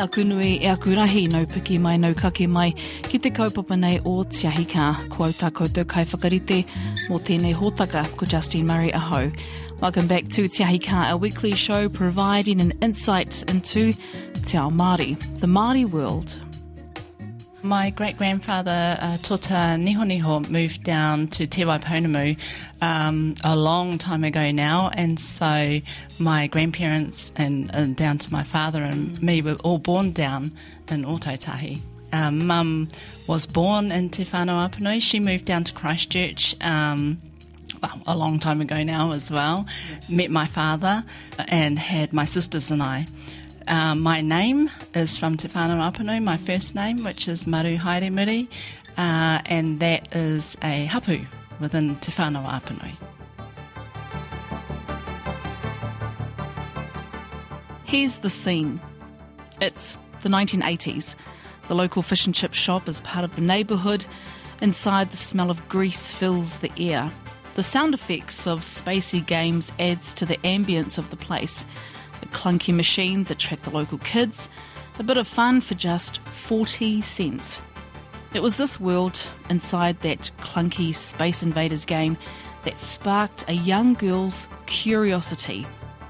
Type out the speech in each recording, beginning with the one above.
aku nui e aku rahi nau piki mai nau kake mai ki te kaupapa nei o Tiahi Ka. Ko au tā koutou kai whakarite mō tēnei hōtaka ko Justine Murray aho. Welcome back to Tiahika, a weekly show providing an insight into Te Ao Māori, the Māori world. My great grandfather, uh, Tota Nihoniho, moved down to Te Waipounamu um, a long time ago now, and so my grandparents and, and down to my father and me were all born down in Ōtautahi. Um, Mum was born in Te Whanau. She moved down to Christchurch um, well, a long time ago now as well. Met my father and had my sisters and I. Um, my name is from Te Whanau Apanui, my first name, which is Maru Haere Muri, uh, and that is a hapu within Te Whanau Apanui. Here's the scene. It's the 1980s. The local fish and chip shop is part of the neighbourhood. Inside, the smell of grease fills the air. The sound effects of spacey games adds to the ambience of the place. The clunky machines attract the local kids. A bit of fun for just 40 cents. It was this world inside that clunky Space Invaders game that sparked a young girl's curiosity.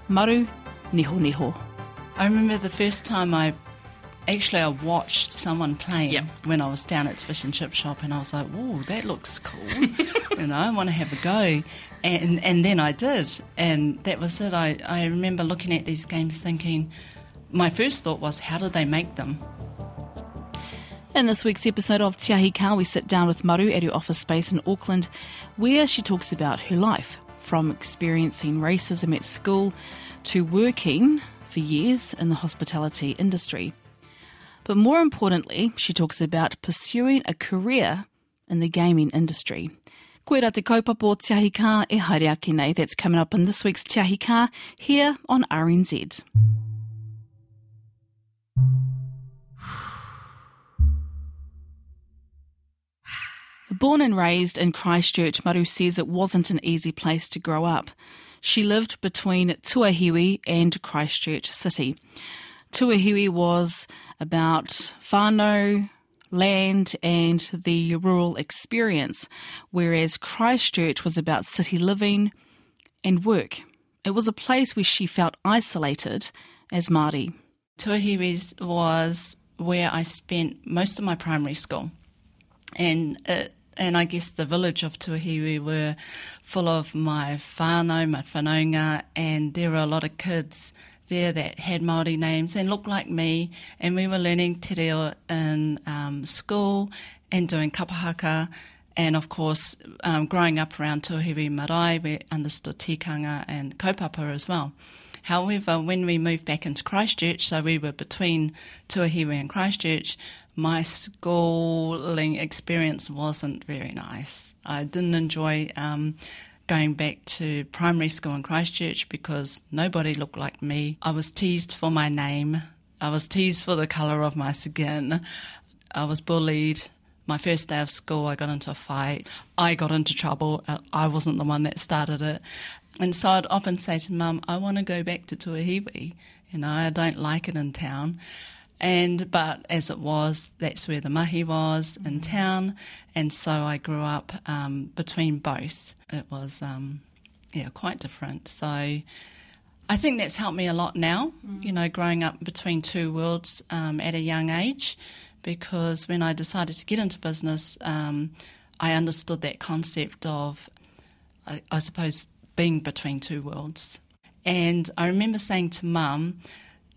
Maru Nihoniho. I remember the first time I actually I watched someone playing Yep. when I was down at the fish and chip shop, and I was like, "Whoa, that looks cool!" you know, I want to have a go, and and then I did, and that was it. I I remember looking at these games, thinking, my first thought was, "How did they make them?" In this week's episode of Te Ahi Kaa, we sit down with Maru at her office space in Auckland, where she talks about her life, from experiencing racism at school to working for years in the hospitality industry. But more importantly, she talks about pursuing a career in the gaming industry. Koe rā te kaupapa o Te Ahi Kaa e haere ake nei. That's coming up in this week's Te Ahi Kaa here on RNZ. Born and raised in Christchurch, Maru says it wasn't an easy place to grow up. She lived between Tuahiwi and Christchurch City. Tuahiwi was about whānau, land, and the rural experience, whereas Christchurch was about city living and work. It was a place where she felt isolated as Māori. Tuahiwis was where I spent most of my primary school, and it, and I guess the village of Tuahiwi were full of my whānau, my whanaunga, and there were a lot of kids there that had Māori names and looked like me, and we were learning te reo in um, school and doing kapahaka, and of course, um, growing up around Tuahiwi Marae, we understood tikanga and kaupapa as well. However, when we moved back into Christchurch, so we were between Tuahiwi and Christchurch, my schooling experience wasn't very nice. I didn't enjoy um, going back to primary school in Christchurch because nobody looked like me. I was teased for my name. I was teased for the colour of my skin. I was bullied. My first day of school, I got into a fight. I got into trouble. Uh, I wasn't the one that started it. And so I'd often say to mum, I want to go back to Tuahiwi. You know, I don't like it in town. And, but as it was, that's where the mahi was in town. And so I grew up um, between both. It was, um, yeah, quite different. So I think that's helped me a lot now, you know, growing up between two worlds um, at a young age, because when I decided to get into business, um, I understood that concept of, I, I suppose, being between two worlds. And I remember saying to mum,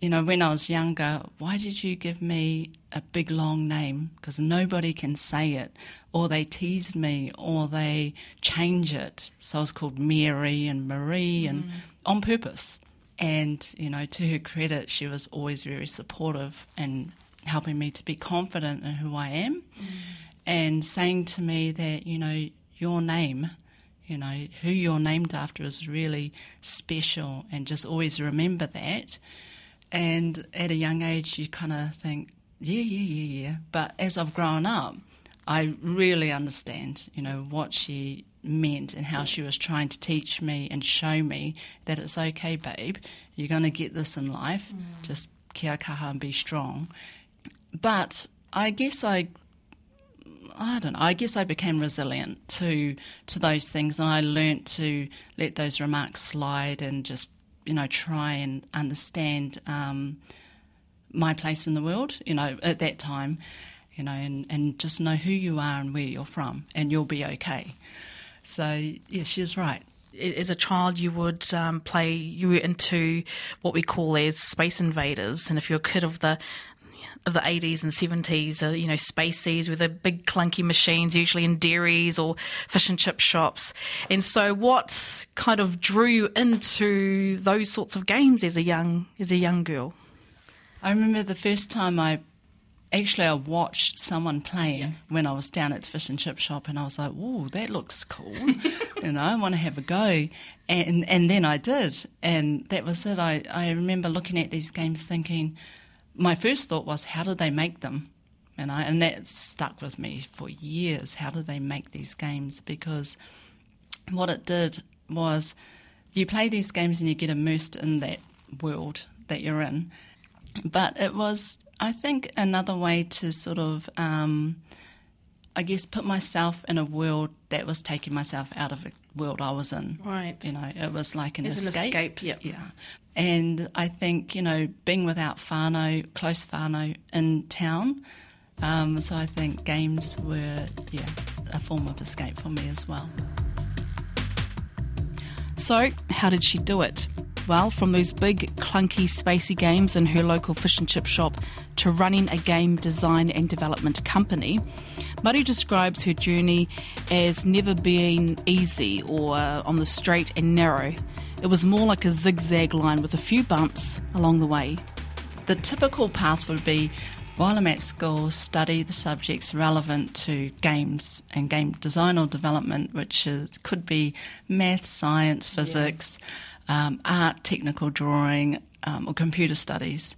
you know, when I was younger, why did you give me a big long name? Because nobody can say it. Or they teased me, or they change it. So I was called Mary and Marie, and mm. on purpose. And, you know, to her credit, she was always very supportive and helping me to be confident in who I am mm. and saying to me that, you know, your name, you know, who you're named after is really special and just always remember that. And at a young age, you kind of think, yeah, yeah, yeah, yeah. But as I've grown up, I really understand, you know, what she meant and how she was trying to teach me and show me that it's okay, babe. You're going to get this in life. Mm. Just kia kaha and be strong. But I guess I I don't know. I guess I became resilient to to those things, and I learnt to let those remarks slide and just you know try and understand um, my place in the world. You know, at that time, you know, and and just know who you are and where you're from, and you'll be okay. So yeah, she's right as a child you would um, play you were into what we call as space invaders and if you're a kid of the of the 80s and 70s, uh, you know, spaceys with the big clunky machines, usually in dairies or fish and chip shops. And so, what kind of drew you into those sorts of games as a young as a young girl? I remember the first time I actually I watched someone playing yeah. when I was down at the fish and chip shop, and I was like, "Oh, that looks cool," you know, I want to have a go, and and then I did, and that was it. I I remember looking at these games thinking my first thought was, how did they make them? And I and that stuck with me for years. How did they make these games? Because what it did was you play these games and you get immersed in that world that you're in. But it was, I think, another way to sort of, um, I guess, put myself in a world that was taking myself out of a world I was in. Right. You know, it was like an it's escape. An escape, yeah. Yeah. And I think, you know, being without whānau, close whānau in town, um, so I think games were, yeah, a form of escape for me as well. So, how did she do it? Well, from those big, clunky, spacey games in her local fish and chip shop to running a game design and development company, Maru describes her journey as never being easy or uh, on the straight and narrow. It was more like a zigzag line with a few bumps along the way. The typical path would be while I'm at school, study the subjects relevant to games and game design or development, which is, could be math, science, physics, yeah. um, art, technical drawing, um, or computer studies.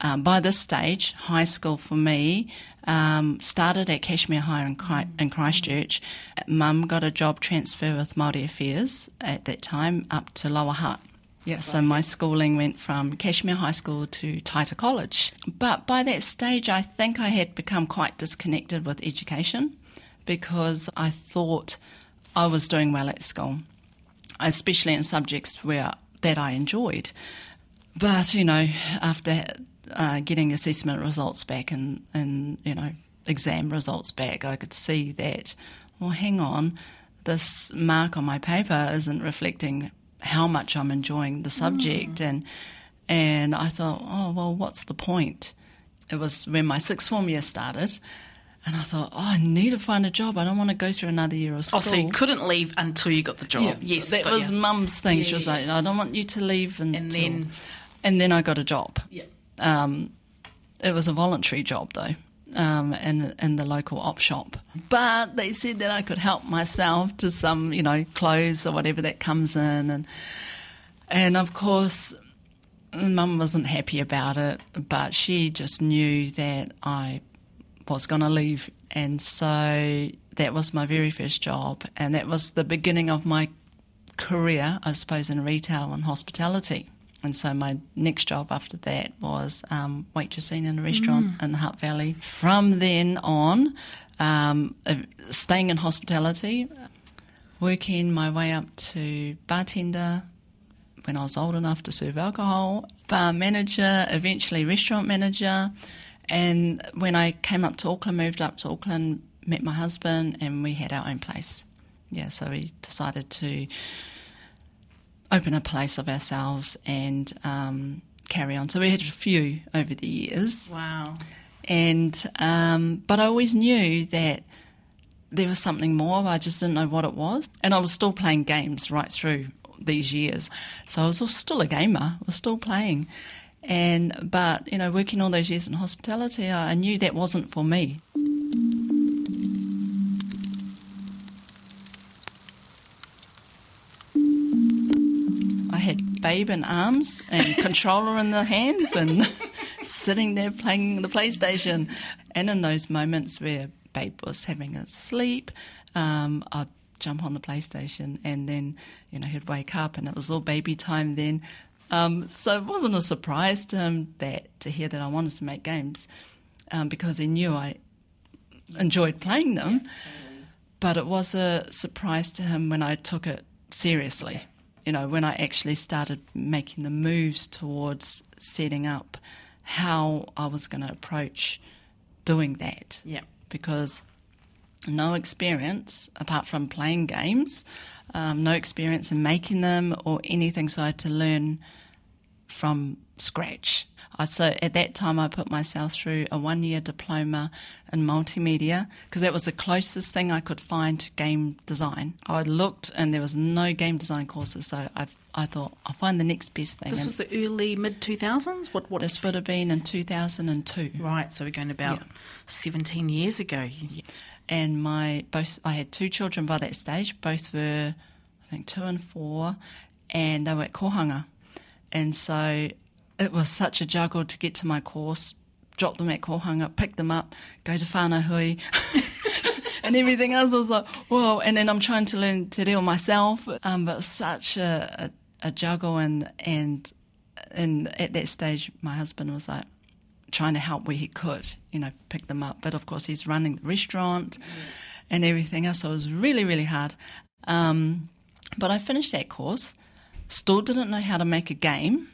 Um, by this stage, high school for me um, started at Cashmere High in, in Christchurch. Mum got a job transfer with Māori Affairs at that time up to Lower Hutt. Yeah, so my schooling went from Cashmere High School to Taita College. But by that stage, I think I had become quite disconnected with education because I thought I was doing well at school, especially in subjects where that I enjoyed. But you know, after uh, getting assessment results back and, and, you know, exam results back, I could see that, well, hang on, this mark on my paper isn't reflecting how much I'm enjoying the subject. Mm. And, and I thought, oh, well, what's the point? It was when my sixth form year started. And I thought, oh, I need to find a job. I don't want to go through another year of school. Oh, so you couldn't leave until you got the job. Yeah, yes, that was yeah. mum's thing. Yeah, she was like, I don't want you to leave until. And then, and then I got a job. Yeah. Um, it was a voluntary job though. Um, in in the local op shop, but they said that I could help myself to some, you know, clothes or whatever that comes in, and and of course, Mum wasn't happy about it, but she just knew that I was going to leave, and so that was my very first job, and that was the beginning of my career, I suppose, in retail and hospitality. And so my next job after that was um, waitressing in a restaurant mm. in the Hutt Valley. From then on, um, uh, staying in hospitality, working my way up to bartender when I was old enough to serve alcohol, bar manager, eventually restaurant manager. And when I came up to Auckland, moved up to Auckland, met my husband, and we had our own place. Yeah, so we decided to open a place of ourselves and um, carry on. So we had a few over the years. Wow. And um, but I always knew that there was something more. I just didn't know what it was, and I was still playing games right through these years. So I was still a gamer. I was still playing. And but you know, working all those years in hospitality, I knew that wasn't for me. Babe in arms and controller in the hands and sitting there playing the PlayStation. And in those moments where babe was having a sleep, um, I'd jump on the PlayStation and then, you know, he'd wake up and it was all baby time then. Um, so it wasn't a surprise to him that to hear that I wanted to make games um, because he knew I enjoyed playing them. But it was a surprise to him when I took it seriously. You know, when I actually started making the moves towards setting up how I was going to approach doing that. Yeah. Because no experience apart from playing games, um, no experience in making them or anything, so I had to learn from scratch. So at that time, I put myself through a one year diploma in multimedia because that was the closest thing I could find to game design. I looked and there was no game design courses, so I, I thought I'll find the next best thing. This And was the early mid 2000s? What, what? this would have been in 2002. Right, so we're going about Yeah. 17 years ago. Yeah. and my both I had two children by that stage. Both were I think two and four, and they were at Kohanga, and so it was such a juggle to get to my course, drop them at Kohanga, pick them up, go to Whanahui. And everything else, I was like, whoa! And then I'm trying to learn te reo myself, um, but such a, a, a juggle. And and and at that stage, my husband was like, trying to help where he could, you know, pick them up. But of course, he's running the restaurant and everything else. So it was really, really hard. Um, but I finished that course, still didn't know how to make a game.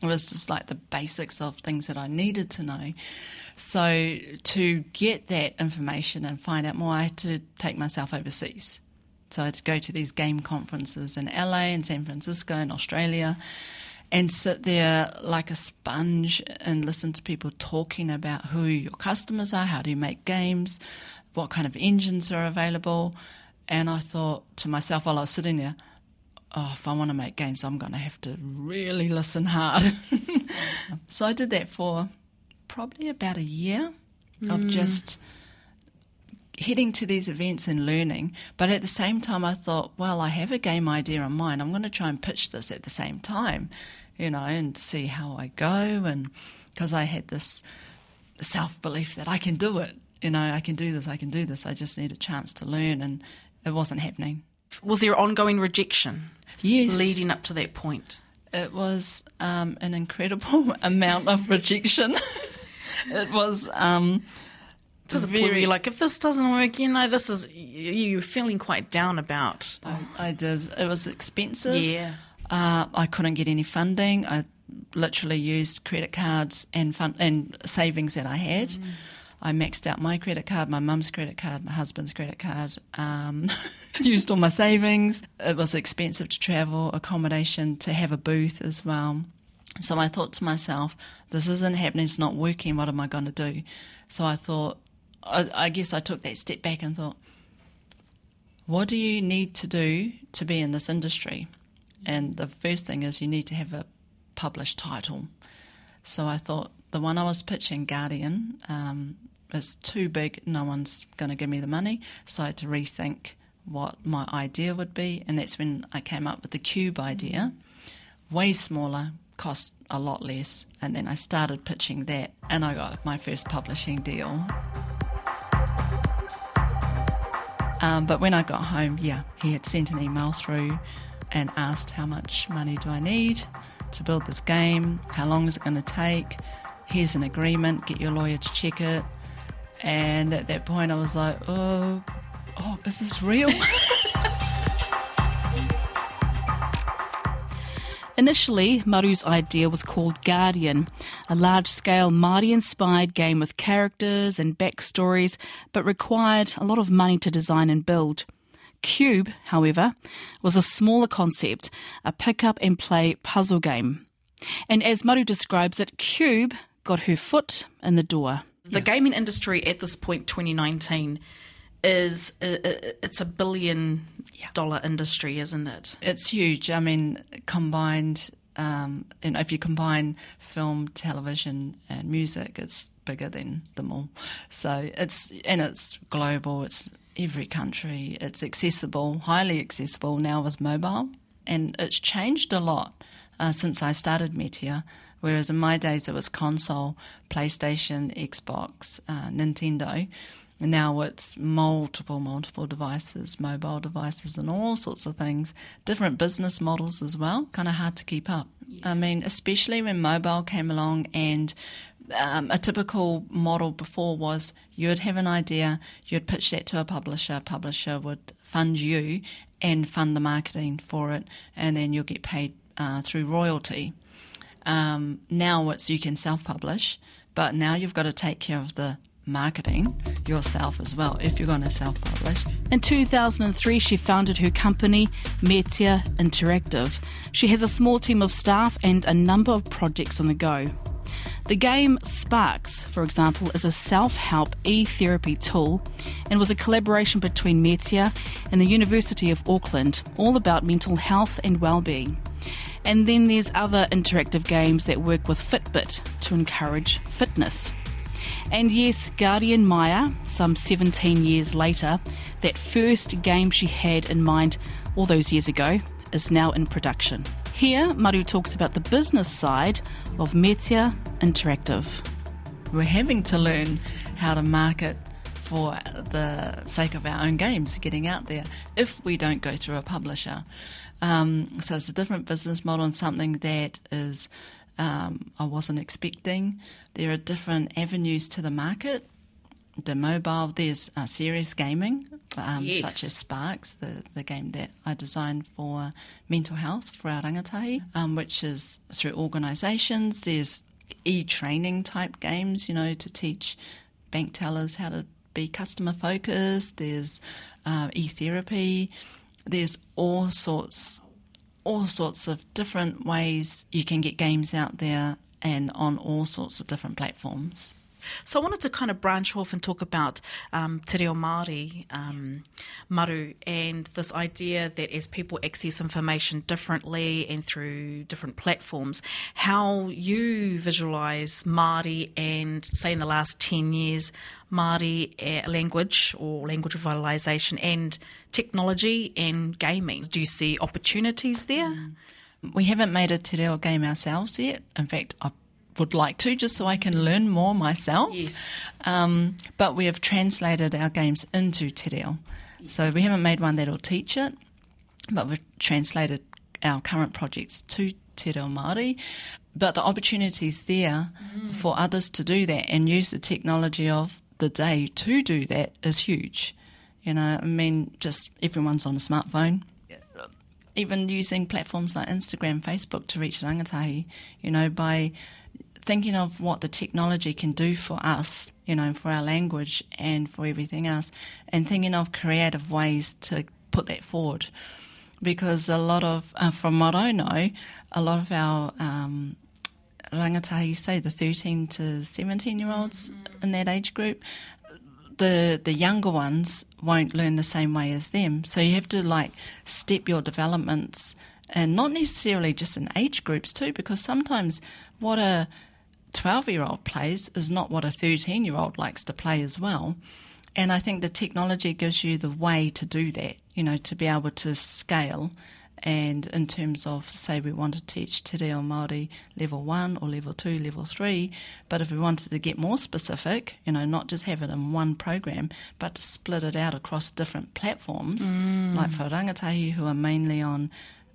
It was just like the basics of things that I needed to know. So to get that information and find out more, I had to take myself overseas. So I had to go to these game conferences in LA and San Francisco and Australia and sit there like a sponge and listen to people talking about who your customers are, how do you make games, what kind of engines are available. And I thought to myself while I was sitting there, oh, if I want to make games, I'm going to have to really listen hard. so I did that for probably about a year of hmm. just heading to these events and learning. But at the same time, I thought, well, I have a game idea in mind. I'm going to try and pitch this at the same time, you know, and see how I go. And because I had this self belief that I can do it, you know, I can do this, I can do this. I just need a chance to learn. And it wasn't happening. Was there ongoing rejection Yes. leading up to that point? It was um, an incredible amount of rejection. it was um, To the point where you're like, if this doesn't work, you know, this is, you- you're feeling quite down about. I, I did. It was expensive. Yeah. Uh, I couldn't get any funding. I literally used credit cards and and savings that I had. I maxed out my credit card, my mum's credit card, my husband's credit card. Um, used all my savings. It was expensive to travel, accommodation, to have a booth as well. So I thought to myself, this isn't happening. It's not working. What am I going to do? So I thought, I, I guess I took that step back and thought, what do you need to do to be in this industry? And the first thing is you need to have a published title. So I thought the one I was pitching, Guardian, um, is too big. No one's going to give me the money. So I had to rethink what my idea would be. And that's when I came up with the Cube idea. Way smaller, cost a lot less. And then I started pitching that, and I got my first publishing deal. Um, but when I got home, yeah, he had sent an email through and asked how much money do I need to build this game? How long is it going to take? Here's an agreement. Get your lawyer to check it. And at that point, I was like, oh, oh, is this real? Initially, Maru's idea was called Guardian, a large scale Māori inspired game with characters and backstories, but required a lot of money to design and build. Cube, however, was a smaller concept, a pick up and play puzzle game. And as Maru describes it, Cube got her foot in the door. The gaming industry at this point, 2019, is uh, uh, it's a billion dollar industry, isn't it? it's huge. I mean, combined, um, and if you combine film, television, and music, it's bigger than them all. So it's and it's global. It's every country. It's accessible, highly accessible now with mobile, and it's changed a lot uh, since I started Metia. Whereas in my days it was console, PlayStation, Xbox, uh, Nintendo. Now it's multiple, multiple devices, mobile devices, and all sorts of things. Different business models as well. Kind of hard to keep up. Yeah. I mean, especially when mobile came along and um, a typical model before was you'd have an idea, you'd pitch that to a publisher, publisher would fund you and fund the marketing for it, and then you'll get paid uh, through royalty. Um, now it's you can self publish, but now you've got to take care of the marketing yourself as well if you're going to self publish. In 2003, she founded her company, Metia Interactive. She has a small team of staff and a number of projects on the go. The game Sparks, for example, is a self help e therapy tool and was a collaboration between Metia and the University of Auckland, all about mental health and well-being. And then there's other interactive games that work with Fitbit to encourage fitness. And yes, Guardian Maya, some 17 years later, that first game she had in mind all those years ago, is now in production. Here, Maru talks about the business side of Metia Interactive. We're having to learn how to market for the sake of our own games getting out there if we don't go through a publisher. Um, so it's a different business model and something that is um, I wasn't expecting. There are different avenues to the market the mobile, there's uh, serious gaming, um, yes. such as Sparks, the, the game that I designed for mental health for our rangatahi, um, which is through organisations. There's e training type games, you know, to teach bank tellers how to be customer focused. There's uh, e therapy. There's all sorts, all sorts of different ways you can get games out there and on all sorts of different platforms. So I wanted to kind of branch off and talk about um, Te Reo Māori, um, Maru, and this idea that as people access information differently and through different platforms, how you visualise Māori and, say, in the last 10 years, Māori uh, language or language revitalisation and technology and gaming. Do you see opportunities there? Mm. We haven't made a te reo game ourselves yet. In fact, I would like to, just so I can learn more myself. Yes. Um, but we have translated our games into te reo. Yes. So we haven't made one that'll teach it, but we've translated our current projects to te reo Māori. But the opportunities there mm. for others to do that and use the technology of the day to do that is huge. You know, I mean, just everyone's on a smartphone even using platforms like Instagram, Facebook to reach rangatahi, you know, by thinking of what the technology can do for us, you know, for our language and for everything else, and thinking of creative ways to put that forward. Because a lot of, uh, from what I know, a lot of our um, rangatahi, say the 13 to 17 year olds mm-hmm. in that age group, the the younger ones won't learn the same way as them. So you have to like step your developments and not necessarily just in age groups too, because sometimes what a 12 year old plays is not what a 13 year old likes to play as well. And I think the technology gives you the way to do that, you know, to be able to scale. And in terms of, say, we want to teach Te Reo Māori level one or level two, level three, but if we wanted to get more specific, you know, not just have it in one program, but to split it out across different platforms, mm. like for rangatahi who are mainly on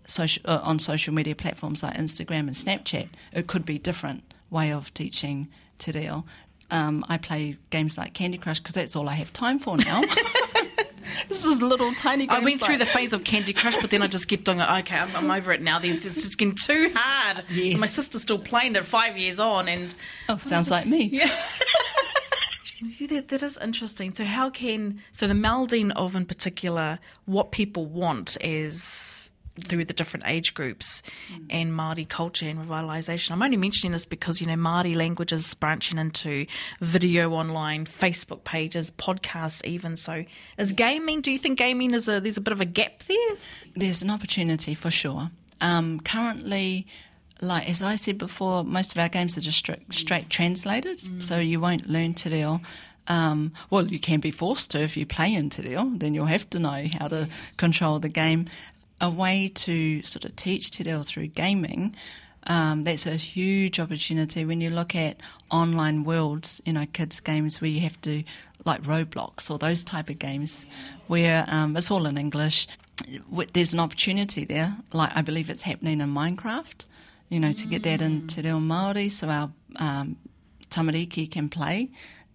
social, uh, on social media platforms like Instagram and Snapchat, it could be different way of teaching te reo. Um, I play games like Candy Crush because that's all I have time for now. this is little tiny. I went like... through the phase of Candy Crush, but then I just kept on. Okay, I'm, I'm over it now. This it's just getting too hard. Yes. So my sister's still playing it five years on, and oh, sounds like me. Yeah. See, that, that is interesting. So, how can so the melding of, in particular, what people want is through the different age groups mm. and Māori culture and revitalisation. I'm only mentioning this because, you know, Māori language is branching into video online, Facebook pages, podcasts even. So is gaming, do you think gaming is a, there's a bit of a gap there? There's an opportunity for sure. Um, currently, like as I said before, most of our games are just straight, straight translated, mm. so you won't learn te reo. Um, well, you can be forced to if you play in te reo, then you'll have to know how to control the game a way to sort of teach te reo through gaming Um, that's a huge opportunity when you look at online worlds, you know, kids' games where you have to, like Roblox or those type of games, where um, it's all in English. There's an opportunity there, like I believe it's happening in Minecraft, you know, to get that into Te Reo Māori so our um, tamariki can play,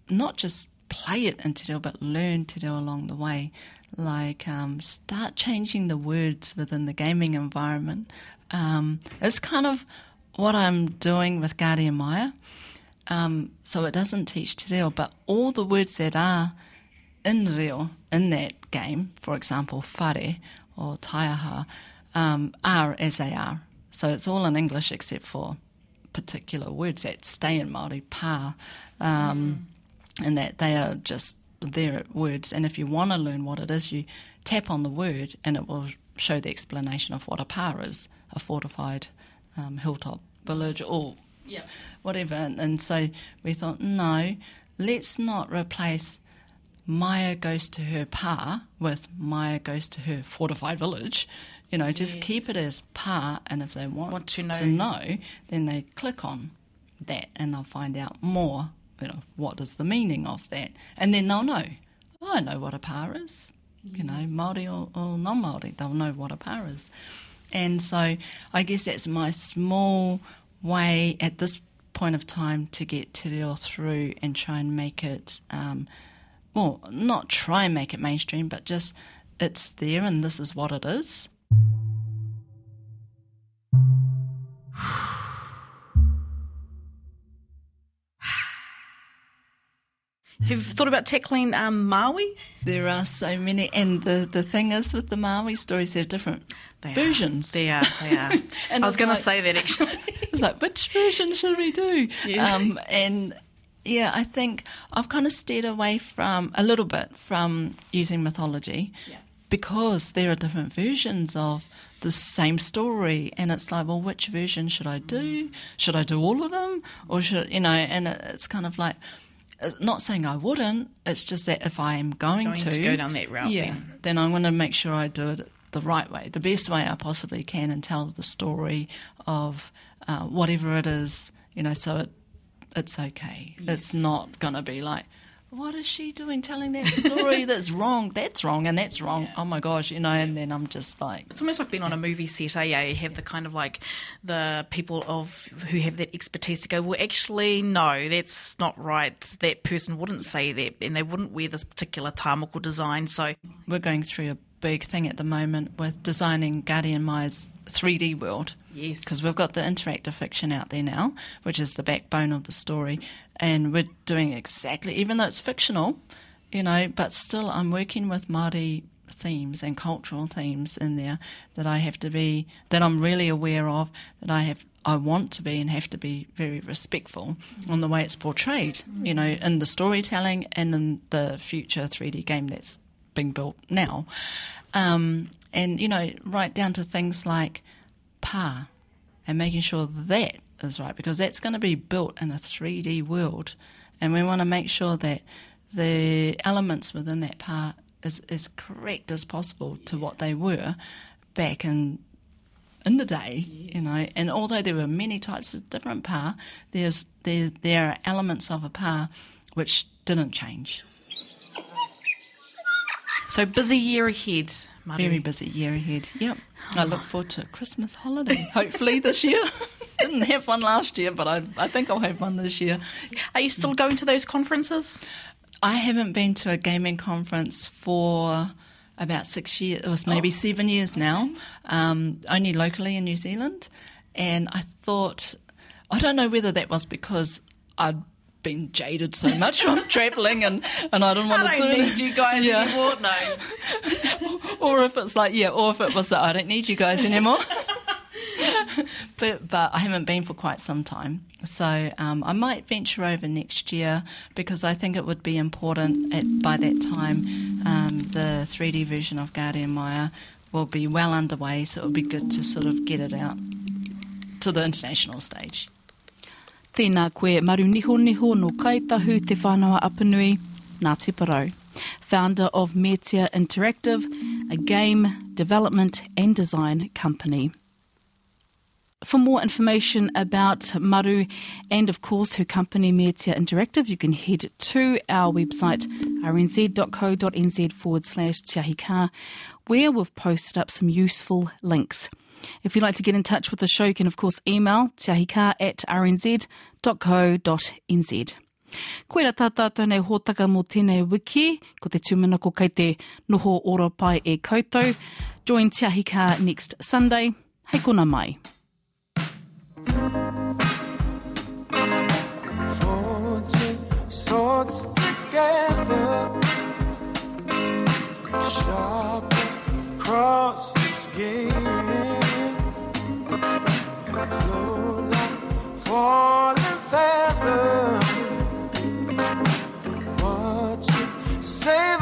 not just play it in Te Reo, but learn Te Reo along the way. Like, um, start changing the words within the gaming environment. Um, it's kind of what I'm doing with Guardian Maya. Um, so it doesn't teach Te Reo, but all the words that are in Reo, in that game, for example, whare or taiaha, um, are as they are. So it's all in English except for particular words that stay in Māori, pa, um, mm. And that they are just there at words. And if you want to learn what it is, you tap on the word and it will show the explanation of what a pa is, a fortified um, hilltop village or yeah. whatever. And, and so we thought, no, let's not replace Maya goes to her pa with Maya goes to her fortified village. You know, just yes. keep it as pa, and if they want, want to, know. to know, then they click on that and they'll find out more. You know, what is the meaning of that, and then they'll know. Oh, I know what a pa is. Yes. You know, Maori or, or non-Maori, they'll know what a pa is. And so, I guess that's my small way at this point of time to get Te Reo through and try and make it, um, well, not try and make it mainstream, but just it's there and this is what it is. Have thought about tackling um, Maui? There are so many, and the, the thing is with the Maui stories, they're different they versions. Are. They are, they are. and I was going like, to say that actually. it's like, which version should we do? Yeah. Um, and yeah, I think I've kind of steered away from a little bit from using mythology yeah. because there are different versions of the same story, and it's like, well, which version should I do? Should I do all of them, or should you know? And it's kind of like not saying I wouldn't. It's just that if I am going, going to, to, go down that route, yeah, then. then I'm going to make sure I do it the right way, the best way I possibly can, and tell the story of uh, whatever it is. You know, so it it's okay. Yes. It's not going to be like what is she doing telling that story that's wrong? That's wrong and that's wrong. Yeah. Oh my gosh, you know, and then I'm just like It's almost like being on a movie set, eh? You have the kind of like the people of who have that expertise to go, Well actually no, that's not right. That person wouldn't say that and they wouldn't wear this particular tamoko design. So we're going through a big thing at the moment with designing Guardian Maya's 3D world. Yes. Because we've got the interactive fiction out there now, which is the backbone of the story. And we're doing exactly, even though it's fictional, you know, but still I'm working with Māori themes and cultural themes in there that I have to be, that I'm really aware of, that I have I want to be and have to be very respectful on the way it's portrayed, you know, in the storytelling and in the future 3D game that's being built now. Um, and, you know, right down to things like pa and making sure that is right because that's going to be built in a 3D world. And we want to make sure that the elements within that pa is as correct as possible to what they were back in in the day, yes. you know. And although there were many types of different pa, there's there there are elements of a pa which didn't change. So busy year ahead. Very busy year ahead. Yep. I look forward to Christmas holiday, hopefully this year. Didn't have one last year, but I, I think I'll have one this year. Are you still going to those conferences? I haven't been to a gaming conference for about six years, it was maybe oh. seven years now, um, only locally in New Zealand. And I thought, I don't know whether that was because I'd been jaded so much from travelling and, and I don't want I to do need you guys yeah. anymore. No. or if it's like yeah, or if it was that I don't need you guys anymore. but but I haven't been for quite some time, so um, I might venture over next year because I think it would be important at, by that time um, the 3D version of Guardian Maya will be well underway, so it would be good to sort of get it out to the international stage. Tēnā koe maru Nihoniho no Kāi Tahu te Whānau-ā-Apanui, Ngāti Porou, founder of Metia Interactive, a game development and design company. For more information about Maru and, of course, her company Metia Interactive, you can head to our website rnz.co.nz forward slash tiahika, where we've posted up some useful links. If you'd like to get in touch with the show, you can, of course, email tiahika at rnz.co.nz. Koe ra tātātou nei hōtaka mō tēnei wiki, ko te tūmana kei te noho ora pai e koutou. Join Te Ahi Kaa next Sunday. Hei kona mai. swords sharp across the skin, like falling savor